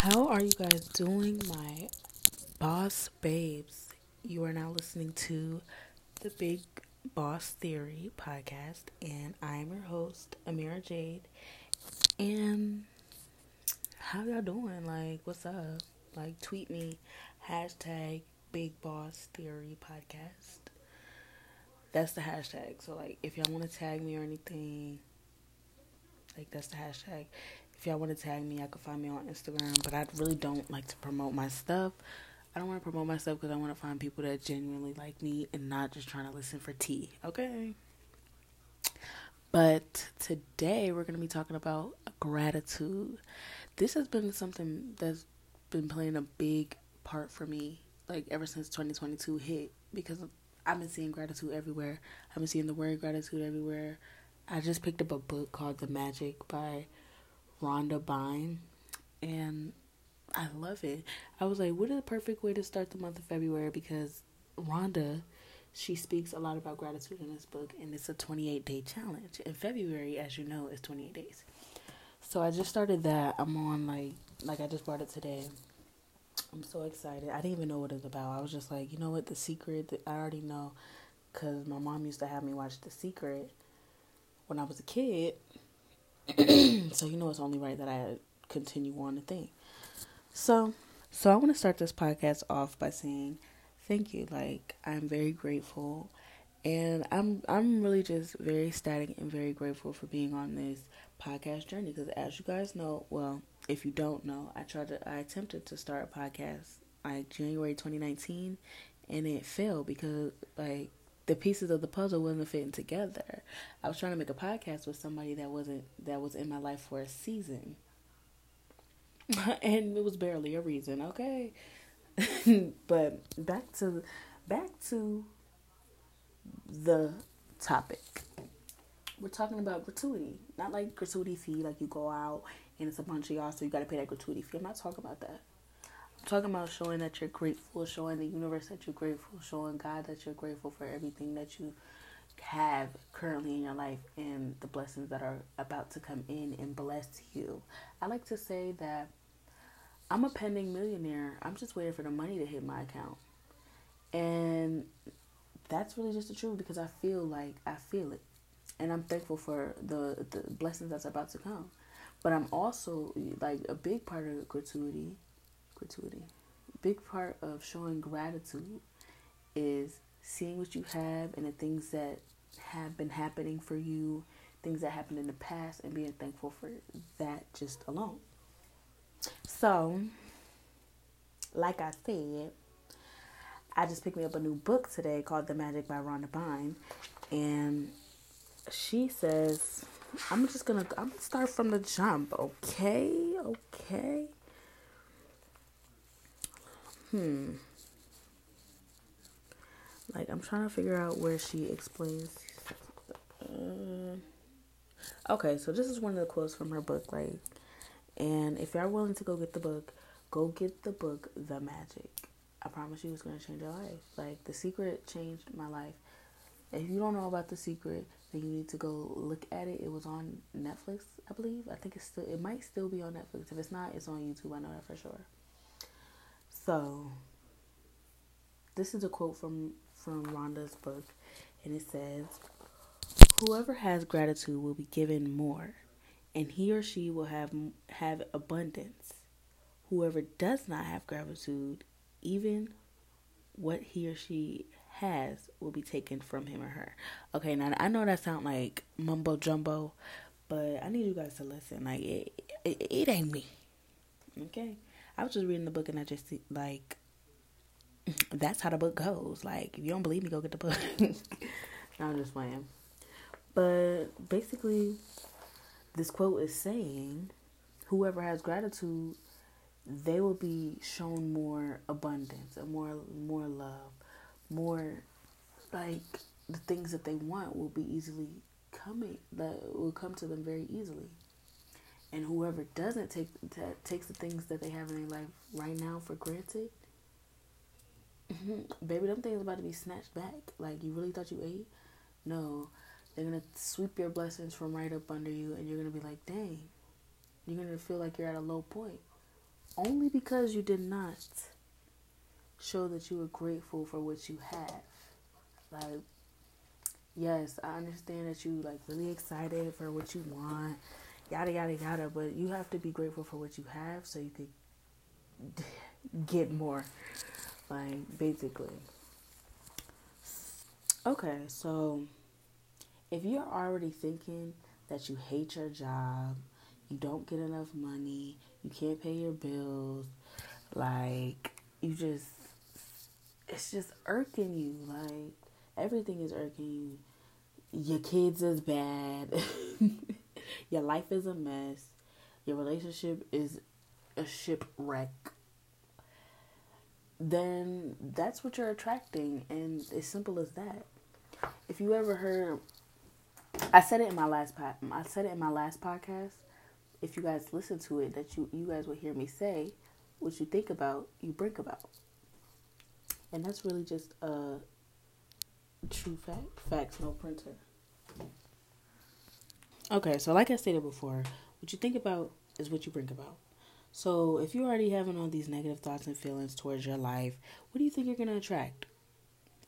How are you guys doing, my boss babes? You are now listening to the Big Boss Theory podcast, and I'm your host, Amira Jade. And how y'all doing? Like, what's up? Like, tweet me hashtag Big Boss Theory podcast. That's the hashtag. So, like, if y'all want to tag me or anything, like, that's the hashtag. If y'all want to tag me, I can find me on Instagram. But I really don't like to promote my stuff. I don't want to promote myself because I want to find people that genuinely like me and not just trying to listen for tea. Okay. But today we're going to be talking about gratitude. This has been something that's been playing a big part for me, like ever since 2022 hit, because I've been seeing gratitude everywhere. I've been seeing the word gratitude everywhere. I just picked up a book called The Magic by Rhonda Byrne, and I love it. I was like, what is the perfect way to start the month of February? Because Rhonda, she speaks a lot about gratitude in this book, and it's a 28 day challenge. In February, as you know, is 28 days. So I just started that. I'm on like, like I just bought it today. I'm so excited. I didn't even know what it was about. I was just like, you know what, The Secret. I already know, cause my mom used to have me watch The Secret when I was a kid. so you know it's only right that I continue on the thing. So, so I want to start this podcast off by saying thank you. Like I'm very grateful, and I'm I'm really just very ecstatic and very grateful for being on this podcast journey. Because as you guys know, well, if you don't know, I tried to I attempted to start a podcast like January 2019, and it failed because like the pieces of the puzzle wasn't fitting together. I was trying to make a podcast with somebody that wasn't that was in my life for a season. and it was barely a reason, okay? but back to back to the topic. We're talking about gratuity. Not like gratuity fee, like you go out and it's a bunch of y'all, so you gotta pay that gratuity fee. I'm not talking about that talking about showing that you're grateful, showing the universe that you're grateful, showing God that you're grateful for everything that you have currently in your life and the blessings that are about to come in and bless you. I like to say that I'm a pending millionaire. I'm just waiting for the money to hit my account. And that's really just the truth because I feel like I feel it. And I'm thankful for the the blessings that's about to come. But I'm also like a big part of gratuity gratuity. Big part of showing gratitude is seeing what you have and the things that have been happening for you, things that happened in the past, and being thankful for that just alone. So, like I said, I just picked me up a new book today called The Magic by Rhonda Byrne, and she says, "I'm just gonna I'm gonna start from the jump, okay, okay." Hmm. Like, I'm trying to figure out where she explains. Okay, so this is one of the quotes from her book, right? And if you're willing to go get the book, go get the book, The Magic. I promise you it's going to change your life. Like, The Secret changed my life. If you don't know about The Secret, then you need to go look at it. It was on Netflix, I believe. I think it's still, it might still be on Netflix. If it's not, it's on YouTube. I know that for sure. So, this is a quote from from Rhonda's book, and it says, "Whoever has gratitude will be given more, and he or she will have have abundance. Whoever does not have gratitude, even what he or she has will be taken from him or her." Okay, now I know that sounds like mumbo jumbo, but I need you guys to listen. Like it, it, it ain't me. Okay. I was just reading the book and I just like that's how the book goes. Like if you don't believe me, go get the book. I'm just playing. But basically, this quote is saying, whoever has gratitude, they will be shown more abundance and more more love, more like the things that they want will be easily coming that will come to them very easily and whoever doesn't take that takes the things that they have in their life right now for granted, baby, them things about to be snatched back. Like you really thought you ate? No, they're gonna sweep your blessings from right up under you, and you're gonna be like, dang, you're gonna feel like you're at a low point. only because you did not show that you were grateful for what you have. Like, yes, I understand that you like really excited for what you want, yada yada yada, but you have to be grateful for what you have so you could get more. Like, basically. Okay, so if you're already thinking that you hate your job, you don't get enough money, you can't pay your bills, like you just it's just irking you. Like everything is irking you. Your kids is bad. your life is a mess. Your relationship is a shipwreck. Then that's what you're attracting, and as simple as that. If you ever heard, I said it in my last pod, I said it in my last podcast. If you guys listen to it, that you you guys will hear me say, what you think about, you bring about. And that's really just a true fact. Facts, no printer. Okay, so like I stated before, what you think about is what you bring about. So if you're already having all these negative thoughts and feelings towards your life, what do you think you're going to attract?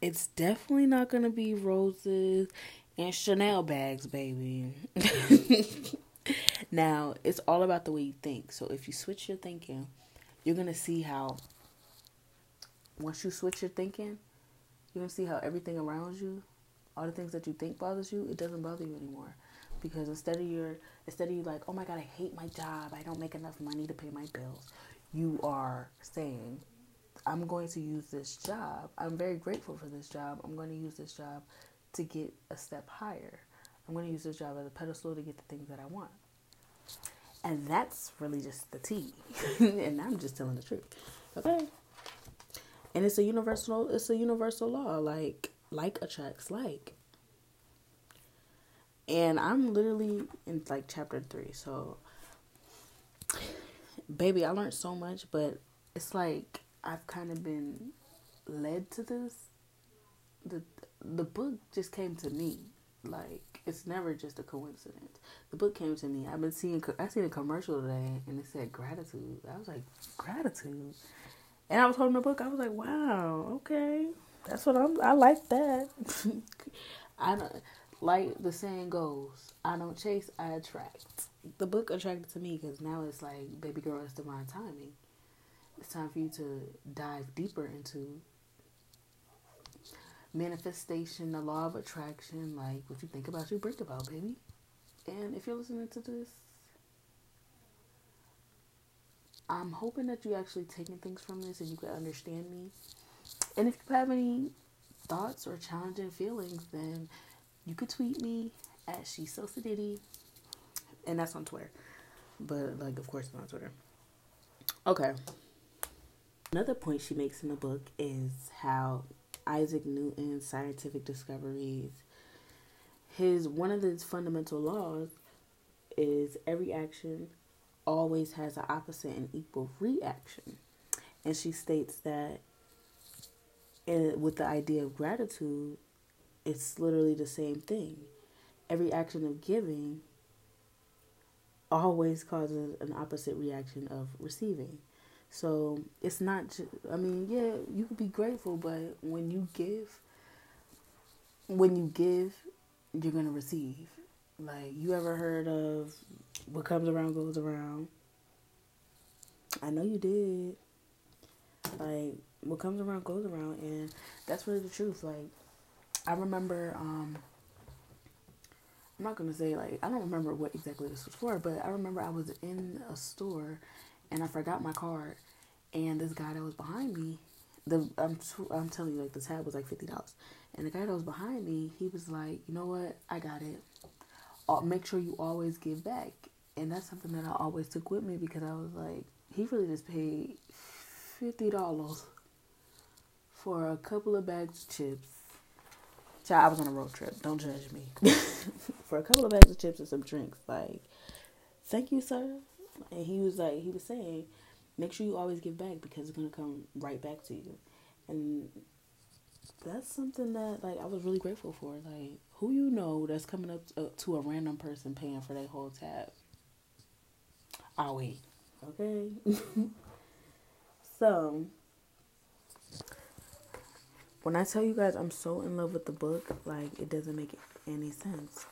It's definitely not going to be roses and Chanel bags, baby. now, it's all about the way you think. So if you switch your thinking, you're going to see how once you switch your thinking, you're gonna see how everything around you, all the things that you think bothers you, it doesn't bother you anymore. Because instead of your instead of you like, oh my god, I hate my job, I don't make enough money to pay my bills, you are saying, I'm going to use this job. I'm very grateful for this job. I'm going to use this job to get a step higher. I'm going to use this job as a pedestal to get the things that I want. And that's really just the tea. and I'm just telling the truth. Okay and it's a universal it's a universal law like like attracts like and i'm literally in like chapter three so baby i learned so much but it's like i've kind of been led to this the the book just came to me like it's never just a coincidence the book came to me i've been seeing i seen a commercial today and it said gratitude i was like gratitude and I was holding the book. I was like, wow, okay, that's what I'm. I like that. I don't like the saying goes. I don't chase, I attract. The book attracted to me because now it's like, baby girl, it's divine timing. It's time for you to dive deeper into manifestation, the law of attraction. Like what you think about, you bring about, baby. And if you're listening to this I'm hoping that you actually taking things from this and you can understand me. And if you have any thoughts or challenging feelings, then you could tweet me at she's so sedity, and that's on Twitter. But like, of course, not on Twitter. Okay. Another point she makes in the book is how Isaac Newton's scientific discoveries, his one of his fundamental laws is every action always has an opposite and equal reaction. And she states that in, with the idea of gratitude, it's literally the same thing. Every action of giving always causes an opposite reaction of receiving. So it's not, I mean, yeah, you could be grateful, but when you give, when you give, you're going to receive. Like, you ever heard of what comes around goes around. I know you did. Like what comes around goes around, and that's really the truth. Like I remember, um, I'm not gonna say like I don't remember what exactly this was for, but I remember I was in a store and I forgot my card, and this guy that was behind me, the I'm I'm telling you like the tab was like fifty dollars, and the guy that was behind me, he was like, you know what, I got it. I'll make sure you always give back and that's something that I always took with me because I was like, he really just paid fifty dollars for a couple of bags of chips. Child, I was on a road trip. Don't judge me. for a couple of bags of chips and some drinks. Like, thank you, sir. And he was like, he was saying, make sure you always give back because it's gonna come right back to you. And that's something that like I was really grateful for. Like, who you know that's coming up to, uh, to a random person paying for their whole tab I'll wait. Okay. So, when I tell you guys I'm so in love with the book, like it doesn't make any sense.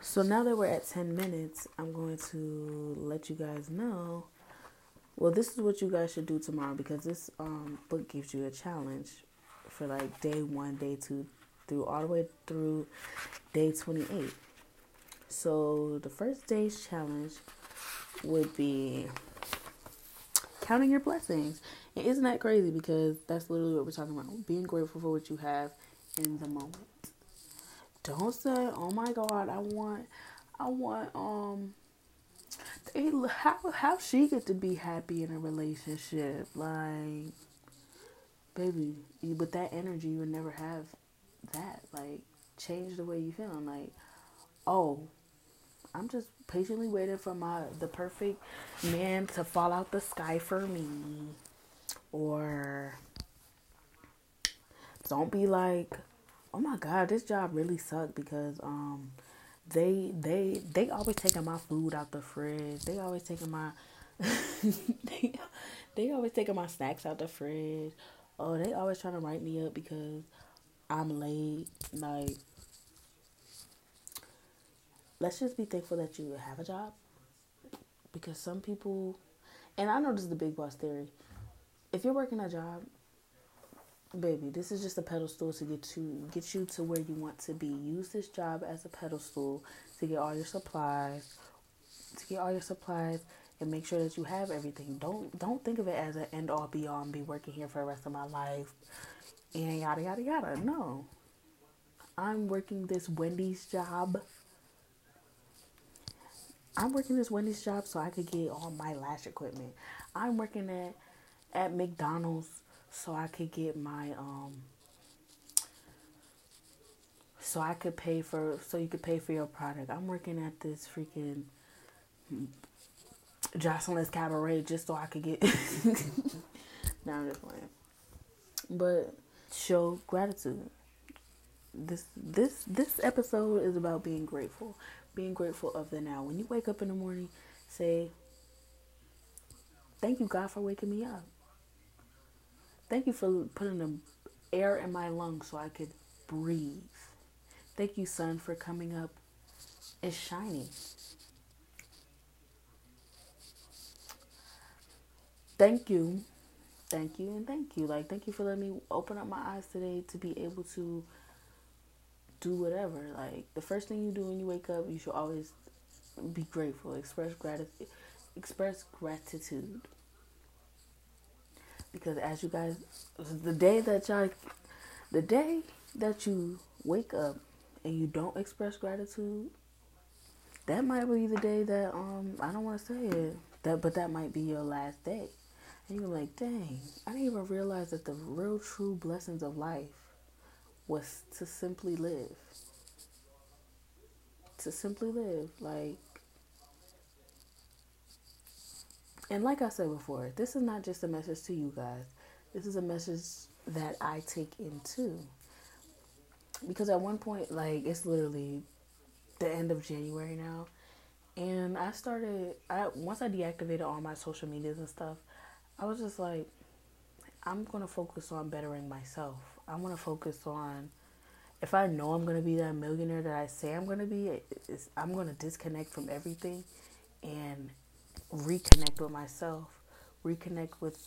So now that we're at 10 minutes, I'm going to let you guys know. Well, this is what you guys should do tomorrow because this um, book gives you a challenge for like day one, day two, through all the way through day 28. So the first day's challenge would be counting your blessings. And isn't that crazy? Because that's literally what we're talking about. Being grateful for what you have in the moment. Don't say, "Oh my God, I want, I want." Um, how how she get to be happy in a relationship? Like, baby, with that energy, you would never have that. Like, change the way you feel. I'm Like, oh, I'm just patiently waiting for my the perfect man to fall out the sky for me. Or don't be like, oh my god, this job really sucked because um they they they always taking my food out the fridge. They always taking my they they always taking my snacks out the fridge. Oh, they always trying to write me up because I'm late. Like let's just be thankful that you have a job because some people and I know this is the big boss theory. If you're working a job baby, this is just a pedestal to get to get you to where you want to be. Use this job as a pedestal to get all your supplies, to get all your supplies, and make sure that you have everything. Don't don't think of it as an end all be all and be working here for the rest of my life, and yada yada yada. No, I'm working this Wendy's job. I'm working this Wendy's job so I could get all my lash equipment. I'm working at at McDonald's so I could get my um so I could pay for so you could pay for your product. I'm working at this freaking Jocelyn's Cabaret just so I could get now I'm just playing. But show gratitude. This this this episode is about being grateful. Being grateful of the now. When you wake up in the morning, say, Thank you God for waking me up. Thank you for putting the air in my lungs so I could breathe. Thank you, sun, for coming up and shining. Thank you. Thank you and thank you. Like thank you for letting me open up my eyes today to be able to do whatever. Like the first thing you do when you wake up, you should always be grateful. Express gratitude express gratitude because as you guys the day that y'all the day that you wake up and you don't express gratitude that might be the day that um I don't want to say it that but that might be your last day and you're like dang I didn't even realize that the real true blessings of life was to simply live to simply live like And like I said before, this is not just a message to you guys. This is a message that I take into. Because at one point, like, it's literally the end of January now. And I started, I once I deactivated all my social medias and stuff, I was just like, I'm to focus on bettering myself. I want to focus on, if I know I'm going to be that millionaire that I say I'm going to be, I'm going to disconnect from everything and reconnect with myself, reconnect with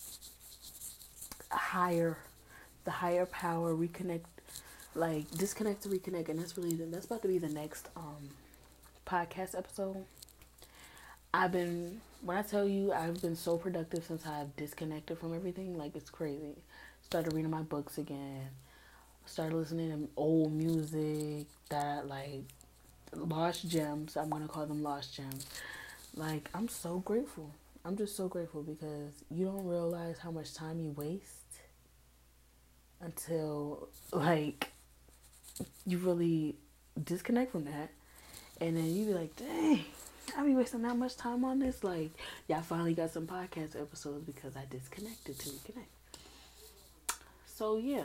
higher, the higher power, reconnect, like disconnect to reconnect, and that's really that's about to be the next um podcast episode. I've been when I tell you I've been so productive since I've disconnected from everything, like it's crazy. Started reading my books again. Started listening to old music that like lost gems. I'm gonna call them lost gems. Like, I'm so grateful. I'm just so grateful because you don't realize how much time you waste until, like, you really disconnect from that. And then you be like, dang, I be wasting that much time on this. Like, y'all finally got some podcast episodes because I disconnected to reconnect. So, yeah.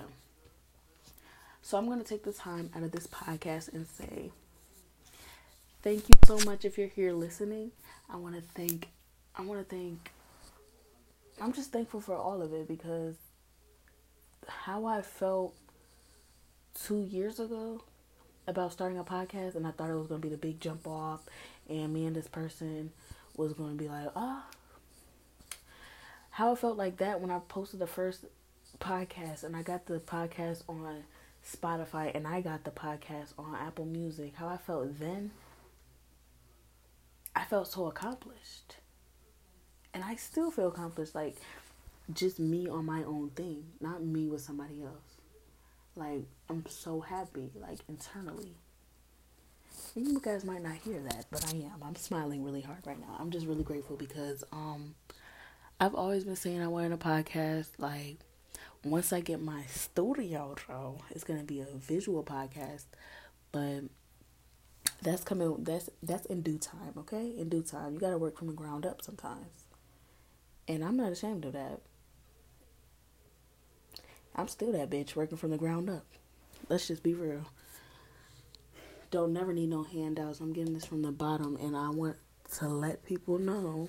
So, I'm going to take the time out of this podcast and say, thank you so much if you're here listening. I want to thank I want to thank I'm just thankful for all of it because how I felt two years ago about starting a podcast, and I thought it was going to be the big jump off, and me and this person was going to be like, ah. How I felt like that when I posted the first podcast, and I got the podcast on Spotify, and I got the podcast on Apple Music. How I felt then, I felt so accomplished. And I still feel accomplished. Like, just me on my own thing, not me with somebody else. Like I'm so happy, like internally. And you guys might not hear that, but I am. I'm smiling really hard right now. I'm just really grateful because um I've always been saying I wanted a podcast. Like once I get my studio show, it's gonna be a visual podcast. But that's coming that's that's in due time, okay? In due time. You gotta work from the ground up sometimes. And I'm not ashamed of that. I'm still that bitch working from the ground up. Let's just be real. Don't never need no handouts. I'm getting this from the bottom, and I want to let people know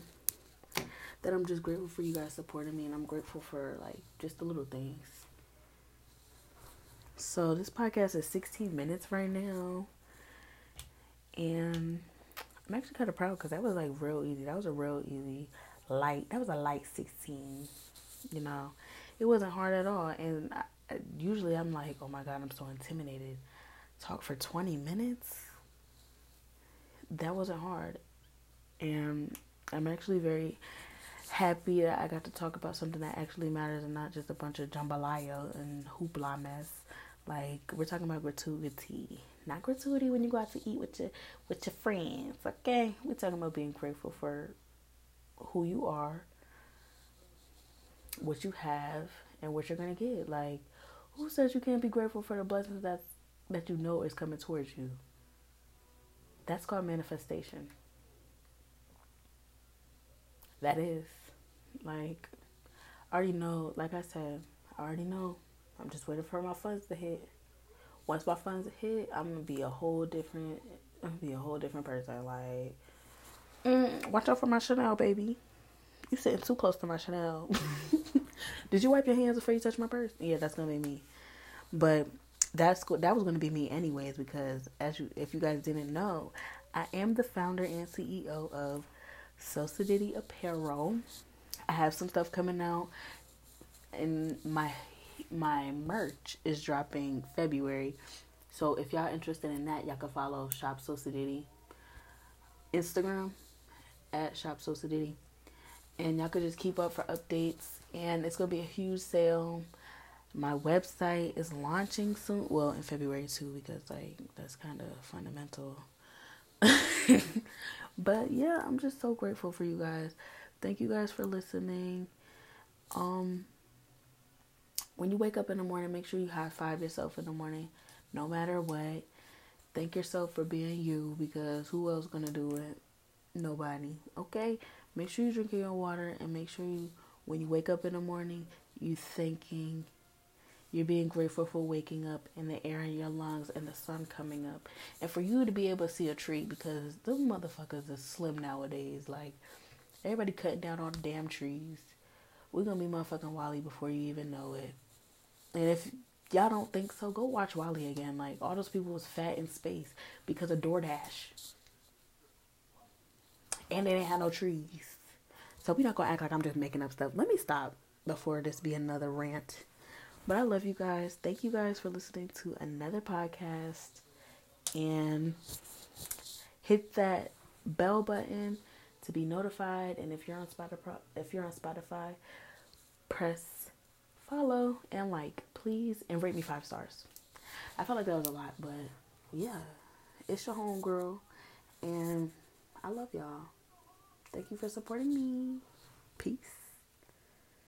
that I'm just grateful for you guys supporting me, and I'm grateful for like just the little things. So this podcast is 16 minutes right now, and I'm actually kind of proud because that was like real easy. That was a real easy light. That was a light 16. You know, it wasn't hard at all. And I, usually I'm like, oh my God, I'm so intimidated. Talk for 20 minutes? That wasn't hard. And I'm actually very happy that I got to talk about something that actually matters and not just a bunch of jambalaya and hoopla mess. Like we're talking about gratuity, not gratuity when you go out to eat with your with your friends. Okay, we're talking about being grateful for who you are what you have and what you're gonna get. Like, who says you can't be grateful for the blessings that that you know is coming towards you? That's called manifestation. That is. Like, I already know, like I said, I already know. I'm just waiting for my funds to hit. Once my funds hit, I'm gonna be a whole different I'm gonna be a whole different person. Like mm, watch out for my Chanel baby. You sitting too close to my Chanel. Did you wipe your hands before you touch my purse? Yeah, that's gonna be me. But that's that was gonna be me anyways because as you if you guys didn't know, I am the founder and CEO of Sosa Diddy Apparel. I have some stuff coming out, and my my merch is dropping February. So if y'all interested in that, y'all can follow Shop Diddy Instagram at Shop Diddy and y'all could just keep up for updates. And it's gonna be a huge sale. My website is launching soon. Well, in February too, because like that's kind of fundamental. but yeah, I'm just so grateful for you guys. Thank you guys for listening. Um, when you wake up in the morning, make sure you high five yourself in the morning, no matter what. Thank yourself for being you because who else gonna do it? Nobody. Okay. Make sure you drink your water and make sure you, when you wake up in the morning, you thinking, you're being grateful for waking up and the air in your lungs and the sun coming up. And for you to be able to see a tree because the motherfuckers are slim nowadays. Like, everybody cutting down all the damn trees. We're gonna be motherfucking WALL-E before you even know it. And if y'all don't think so, go watch WALL-E again. Like, all those people was fat in space because of DoorDash and they didn't have no trees. So we're not gonna act like I'm just making up stuff. Let me stop before this be another rant. But I love you guys. Thank you guys for listening to another podcast. And hit that bell button to be notified. And if you're on Spotify, if you're on Spotify, press follow and like, please, and rate me five stars. I felt like that was a lot, but yeah, it's your home girl, and I love y'all. Thank you for supporting me. Peace.